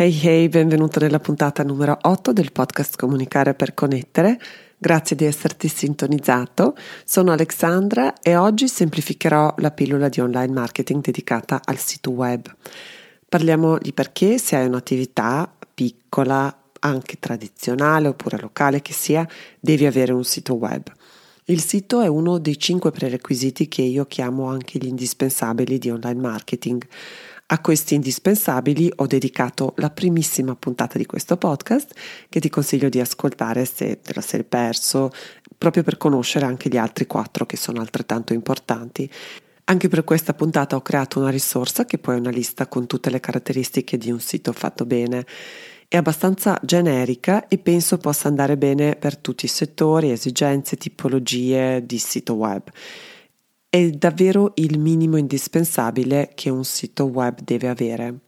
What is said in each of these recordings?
Hey hey, benvenuto nella puntata numero 8 del podcast Comunicare per connettere. Grazie di esserti sintonizzato. Sono Alexandra e oggi semplificherò la pillola di online marketing dedicata al sito web. Parliamo di perché se hai un'attività piccola, anche tradizionale oppure locale che sia, devi avere un sito web. Il sito è uno dei cinque prerequisiti che io chiamo anche gli indispensabili di online marketing. A questi indispensabili ho dedicato la primissima puntata di questo podcast che ti consiglio di ascoltare se te la sei perso, proprio per conoscere anche gli altri quattro che sono altrettanto importanti. Anche per questa puntata ho creato una risorsa che poi è una lista con tutte le caratteristiche di un sito fatto bene. È abbastanza generica e penso possa andare bene per tutti i settori, esigenze, tipologie di sito web è davvero il minimo indispensabile che un sito web deve avere.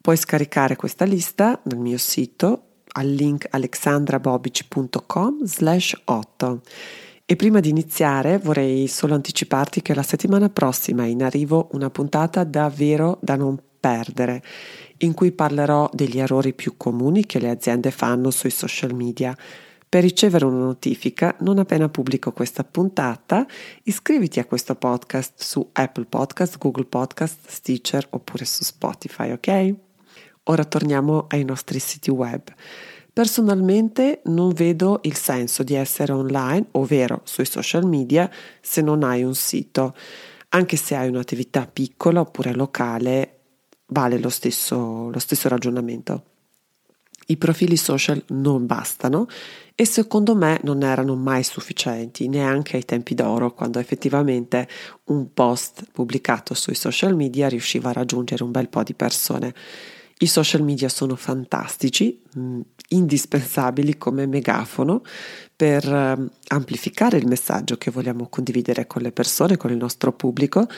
Puoi scaricare questa lista dal mio sito al link alexandrabobic.com slash 8. E prima di iniziare vorrei solo anticiparti che la settimana prossima è in arrivo una puntata davvero da non perdere, in cui parlerò degli errori più comuni che le aziende fanno sui social media per ricevere una notifica non appena pubblico questa puntata, iscriviti a questo podcast su Apple Podcast, Google Podcast, Stitcher oppure su Spotify, ok? Ora torniamo ai nostri siti web. Personalmente non vedo il senso di essere online, ovvero sui social media, se non hai un sito. Anche se hai un'attività piccola oppure locale, vale lo stesso, lo stesso ragionamento. I profili social non bastano e secondo me non erano mai sufficienti, neanche ai tempi d'oro, quando effettivamente un post pubblicato sui social media riusciva a raggiungere un bel po' di persone. I social media sono fantastici, mm, indispensabili come megafono per ehm, amplificare il messaggio che vogliamo condividere con le persone, con il nostro pubblico,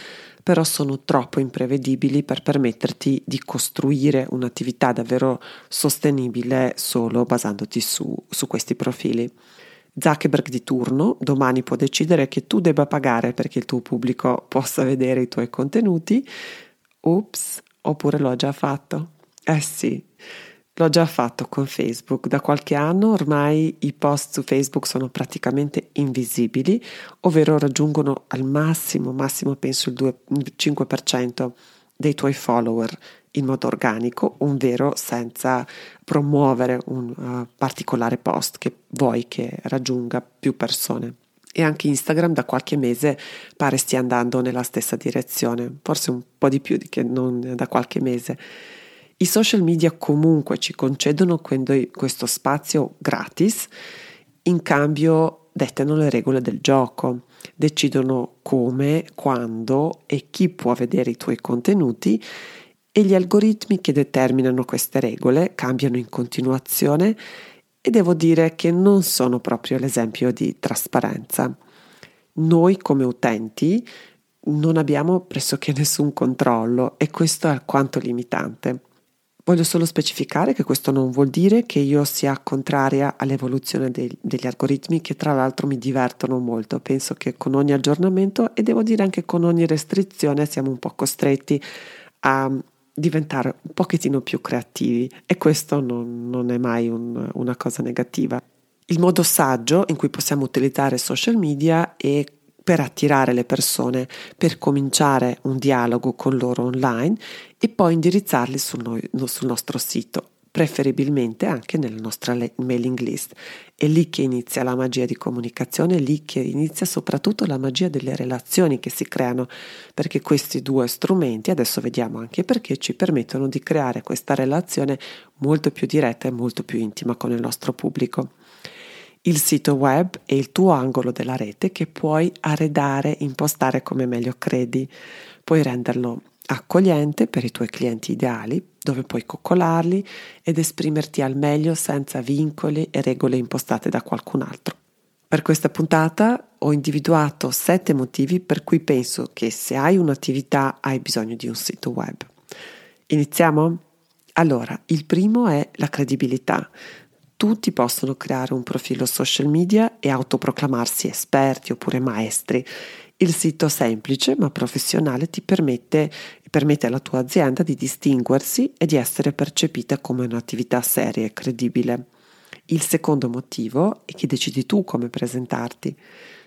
però sono troppo imprevedibili per permetterti di costruire un'attività davvero sostenibile solo basandoti su, su questi profili. Zuckerberg di turno domani può decidere che tu debba pagare perché il tuo pubblico possa vedere i tuoi contenuti. Ups, oppure l'ho già fatto. Eh sì, L'ho già fatto con Facebook, da qualche anno ormai i post su Facebook sono praticamente invisibili, ovvero raggiungono al massimo, massimo penso il, 2, il 5% dei tuoi follower in modo organico, ovvero senza promuovere un uh, particolare post che vuoi che raggiunga più persone. E anche Instagram da qualche mese pare stia andando nella stessa direzione, forse un po' di più di che non da qualche mese. I social media comunque ci concedono questo spazio gratis, in cambio dettano le regole del gioco, decidono come, quando e chi può vedere i tuoi contenuti e gli algoritmi che determinano queste regole cambiano in continuazione e devo dire che non sono proprio l'esempio di trasparenza. Noi come utenti non abbiamo pressoché nessun controllo e questo è alquanto limitante. Voglio solo specificare che questo non vuol dire che io sia contraria all'evoluzione dei, degli algoritmi che tra l'altro mi divertono molto. Penso che con ogni aggiornamento e devo dire anche con ogni restrizione siamo un po' costretti a diventare un pochettino più creativi e questo non, non è mai un, una cosa negativa. Il modo saggio in cui possiamo utilizzare social media è per attirare le persone, per cominciare un dialogo con loro online e poi indirizzarli sul, noi, sul nostro sito, preferibilmente anche nella nostra mailing list. È lì che inizia la magia di comunicazione, è lì che inizia soprattutto la magia delle relazioni che si creano, perché questi due strumenti, adesso vediamo anche perché, ci permettono di creare questa relazione molto più diretta e molto più intima con il nostro pubblico. Il sito web è il tuo angolo della rete che puoi arredare, impostare come meglio credi. Puoi renderlo accogliente per i tuoi clienti ideali, dove puoi coccolarli ed esprimerti al meglio senza vincoli e regole impostate da qualcun altro. Per questa puntata ho individuato sette motivi per cui penso che se hai un'attività hai bisogno di un sito web. Iniziamo? Allora, il primo è la credibilità. Tutti possono creare un profilo social media e autoproclamarsi esperti oppure maestri. Il sito semplice ma professionale ti permette, permette alla tua azienda di distinguersi e di essere percepita come un'attività seria e credibile. Il secondo motivo è che decidi tu come presentarti.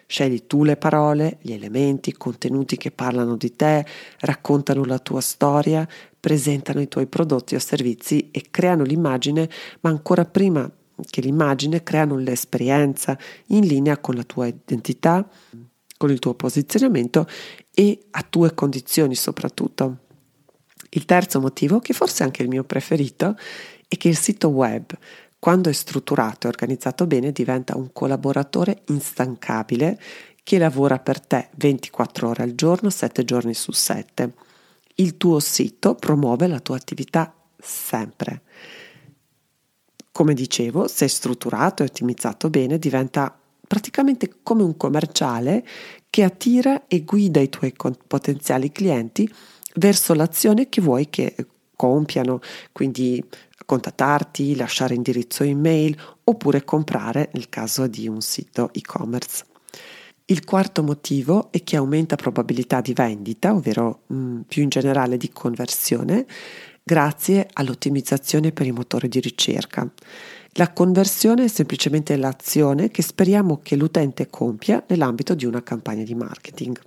Scegli tu le parole, gli elementi, i contenuti che parlano di te, raccontano la tua storia, presentano i tuoi prodotti o servizi e creano l'immagine, ma ancora prima che l'immagine creano l'esperienza in linea con la tua identità, con il tuo posizionamento e a tue condizioni soprattutto. Il terzo motivo, che forse è anche il mio preferito, è che il sito web quando è strutturato e organizzato bene diventa un collaboratore instancabile che lavora per te 24 ore al giorno, 7 giorni su 7. Il tuo sito promuove la tua attività sempre. Come dicevo, se strutturato e ottimizzato bene, diventa praticamente come un commerciale che attira e guida i tuoi potenziali clienti verso l'azione che vuoi che compiano, quindi contattarti, lasciare indirizzo email oppure comprare nel caso di un sito e-commerce. Il quarto motivo è che aumenta probabilità di vendita, ovvero mh, mm, più in generale di conversione, grazie all'ottimizzazione per i motori di ricerca. La conversione è semplicemente l'azione che speriamo che l'utente compia nell'ambito di una campagna di marketing.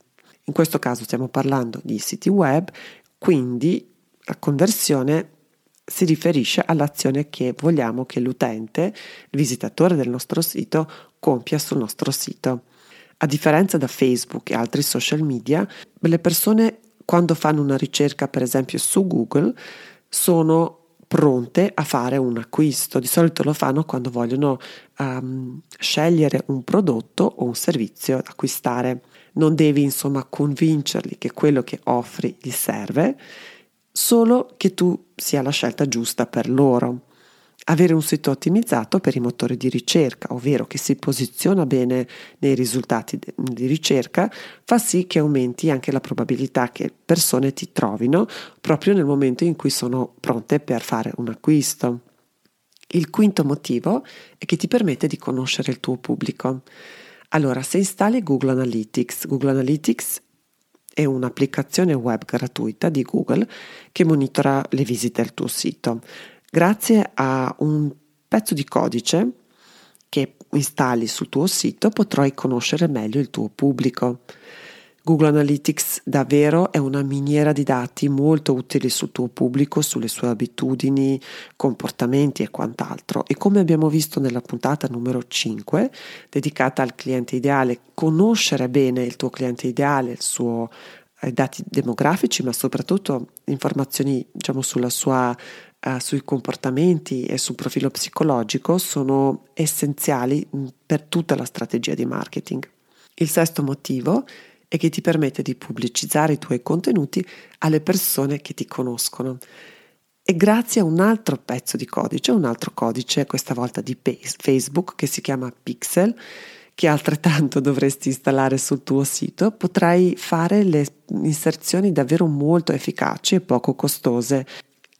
In questo caso stiamo parlando di siti web, quindi la conversione si riferisce all'azione che vogliamo che l'utente, il visitatore del nostro sito, compia sul nostro sito. A differenza da Facebook e altri social media, le persone quando fanno una ricerca, per esempio su Google, sono pronte a fare un acquisto. Di solito lo fanno quando vogliono um, scegliere un prodotto o un servizio da acquistare. Non devi insomma convincerli che quello che offri gli serve solo che tu sia la scelta giusta per loro. Avere un sito ottimizzato per i motori di ricerca, ovvero che si posiziona bene nei risultati di ricerca, fa sì che aumenti anche la probabilità che persone ti trovino proprio nel momento in cui sono pronte per fare un acquisto. Il quinto motivo è che ti permette di conoscere il tuo pubblico. Allora, se installi Google Analytics, Google Analytics è un'applicazione web gratuita di Google che monitora le visite al tuo sito. Grazie a un pezzo di codice che installi sul tuo sito potrai conoscere meglio il tuo pubblico. Google Analytics davvero è una miniera di dati molto utili sul tuo pubblico, sulle sue abitudini, comportamenti e quant'altro. E come abbiamo visto nella puntata numero 5, dedicata al cliente ideale, conoscere bene il tuo cliente ideale, il suo eh, dati demografici, ma soprattutto informazioni diciamo, sulla sua Uh, sui comportamenti e sul profilo psicologico sono essenziali per tutta la strategia di marketing. Il sesto motivo e che ti permette di pubblicizzare i tuoi contenuti alle persone che ti conoscono. E grazie a un altro pezzo di codice, un altro codice, questa volta di Facebook, che si chiama Pixel, che altrettanto dovresti installare sul tuo sito, potrai fare le inserzioni davvero molto efficaci e poco costose.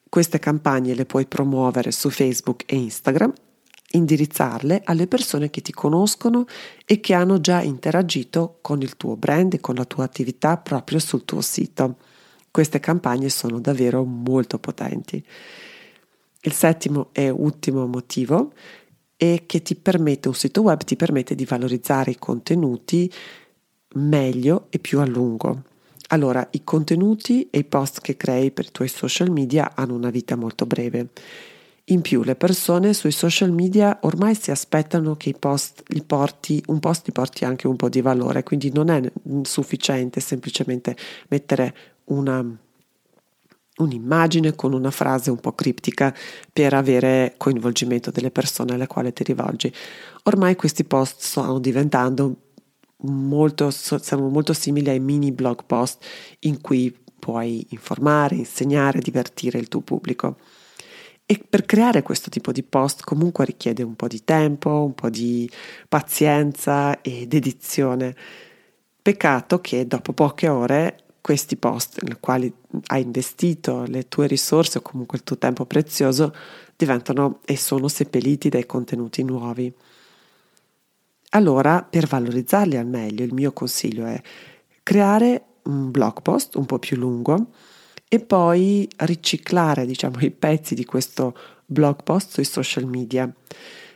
Queste campagne le puoi promuovere su Facebook e Instagram indirizzarle alle persone che ti conoscono e che hanno già interagito con il tuo brand e con la tua attività proprio sul tuo sito. Queste campagne sono davvero molto potenti. Il settimo e ultimo motivo è che ti permette, un sito web ti permette di valorizzare i contenuti meglio e più a lungo. Allora, i contenuti e i post che crei per i tuoi social media hanno una vita molto breve in più le persone sui social media ormai si aspettano che post porti, un post gli porti anche un po' di valore, quindi non è sufficiente semplicemente mettere una, un'immagine con una frase un po' criptica per avere coinvolgimento delle persone alle quali ti rivolgi. Ormai questi post stanno diventando molto, sono molto simili ai mini blog post in cui puoi informare, insegnare, divertire il tuo pubblico. E per creare questo tipo di post comunque richiede un po' di tempo, un po' di pazienza e dedizione. Peccato che dopo poche ore questi post nei quali hai investito le tue risorse o comunque il tuo tempo prezioso diventano e sono seppelliti dai contenuti nuovi. Allora, per valorizzarli al meglio, il mio consiglio è creare un blog post un po' più lungo e poi riciclare, diciamo, i pezzi di questo blog post sui social media.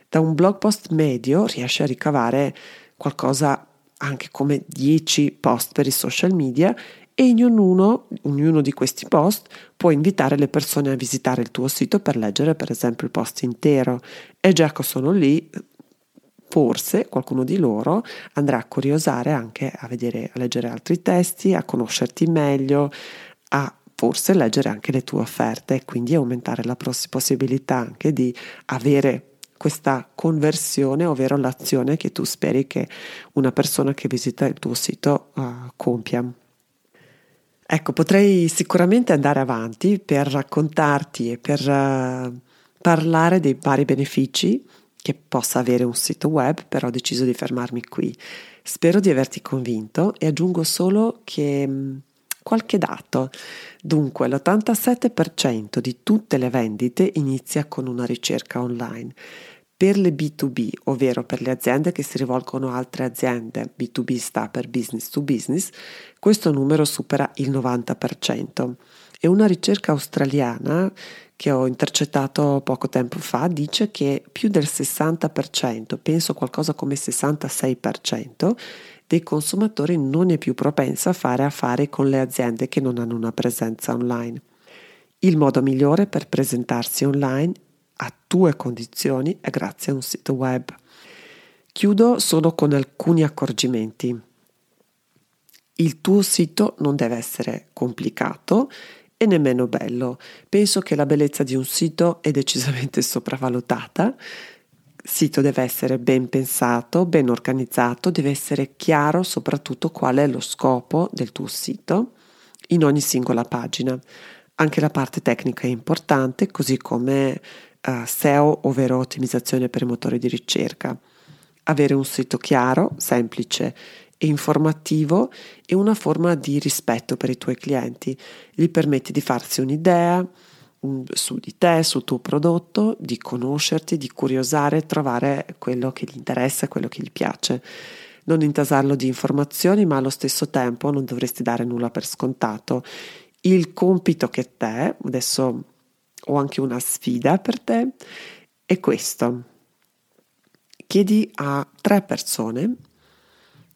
Da un blog post medio riesci a ricavare qualcosa anche come 10 post per i social media e in ognuno, ognuno di questi post puoi invitare le persone a visitare il tuo sito per leggere per esempio il post intero e già che sono lì forse qualcuno di loro andrà a curiosare anche a vedere, a leggere altri testi, a conoscerti meglio, a forse leggere anche le tue offerte e quindi aumentare la possibilità anche di avere questa conversione, ovvero l'azione che tu speri che una persona che visita il tuo sito uh, compia. Ecco, potrei sicuramente andare avanti per raccontarti e per uh, parlare dei vari benefici che possa avere un sito web, però ho deciso di fermarmi qui. Spero di averti convinto e aggiungo solo che mm, qualche dato. Dunque, l'87% di tutte le vendite inizia con una ricerca online. Per le B2B, ovvero per le aziende che si rivolgono a altre aziende, B2B sta per business to business, questo numero supera il 90%. E una ricerca australiana che ho intercettato poco tempo fa dice che più del 60%, penso qualcosa come 66%, dei consumatori non è più propensa a fare affari con le aziende che non hanno una presenza online. Il modo migliore per presentarsi online a tue condizioni è grazie a un sito web. Chiudo solo con alcuni accorgimenti. Il tuo sito non deve essere complicato e nemmeno bello. Penso che la bellezza di un sito è decisamente sopravvalutata. Il sito deve essere ben pensato, ben organizzato, deve essere chiaro soprattutto qual è lo scopo del tuo sito in ogni singola pagina. Anche la parte tecnica è importante, così come uh, SEO, ovvero ottimizzazione per i motori di ricerca. Avere un sito chiaro, semplice e informativo e una forma di rispetto per i tuoi clienti. Gli permetti di farsi un'idea su di te, sul tuo prodotto, di conoscerti, di curiosare, trovare quello che gli interessa, quello che gli piace. Non intasarlo di informazioni, ma allo stesso tempo non dovresti dare nulla per scontato. Il compito che te, adesso ho anche una sfida per te, è questo. Chiedi a tre persone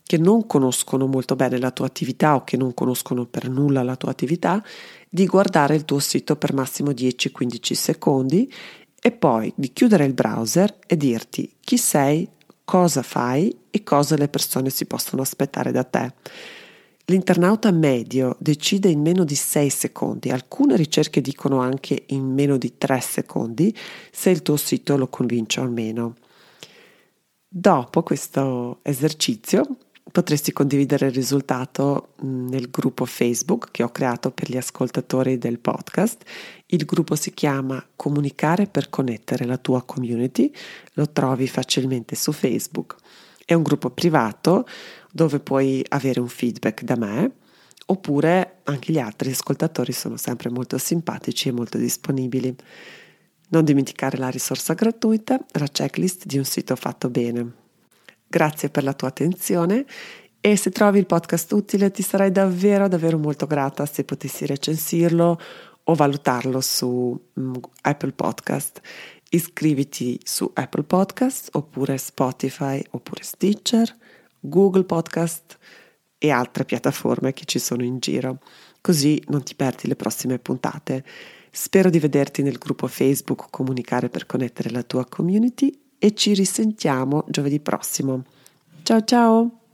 che non conoscono molto bene la tua attività o che non conoscono per nulla la tua attività, di guardare il tuo sito per massimo 10-15 secondi e poi di chiudere il browser e dirti chi sei, cosa fai e cosa le persone si possono aspettare da te. L'internauta medio decide in meno di 6 secondi, alcune ricerche dicono anche in meno di 3 secondi, se il tuo sito lo convince o meno. Dopo questo esercizio potresti condividere il risultato nel gruppo Facebook che ho creato per gli ascoltatori del podcast. Il gruppo si chiama Comunicare per connettere la tua community, lo trovi facilmente su Facebook. È un gruppo privato dove puoi avere un feedback da me oppure anche gli altri ascoltatori sono sempre molto simpatici e molto disponibili. Non dimenticare la risorsa gratuita, la checklist di un sito fatto bene. Grazie per la tua attenzione e se trovi il podcast utile ti sarei davvero davvero molto grata se potessi recensirlo o valutarlo su um, Apple Podcast. Iscriviti su Apple Podcast oppure Spotify oppure Stitcher Google Podcast e altre piattaforme che ci sono in giro, così non ti perdi le prossime puntate. Spero di vederti nel gruppo Facebook Comunicare per connettere la tua community e ci risentiamo giovedì prossimo. Ciao ciao!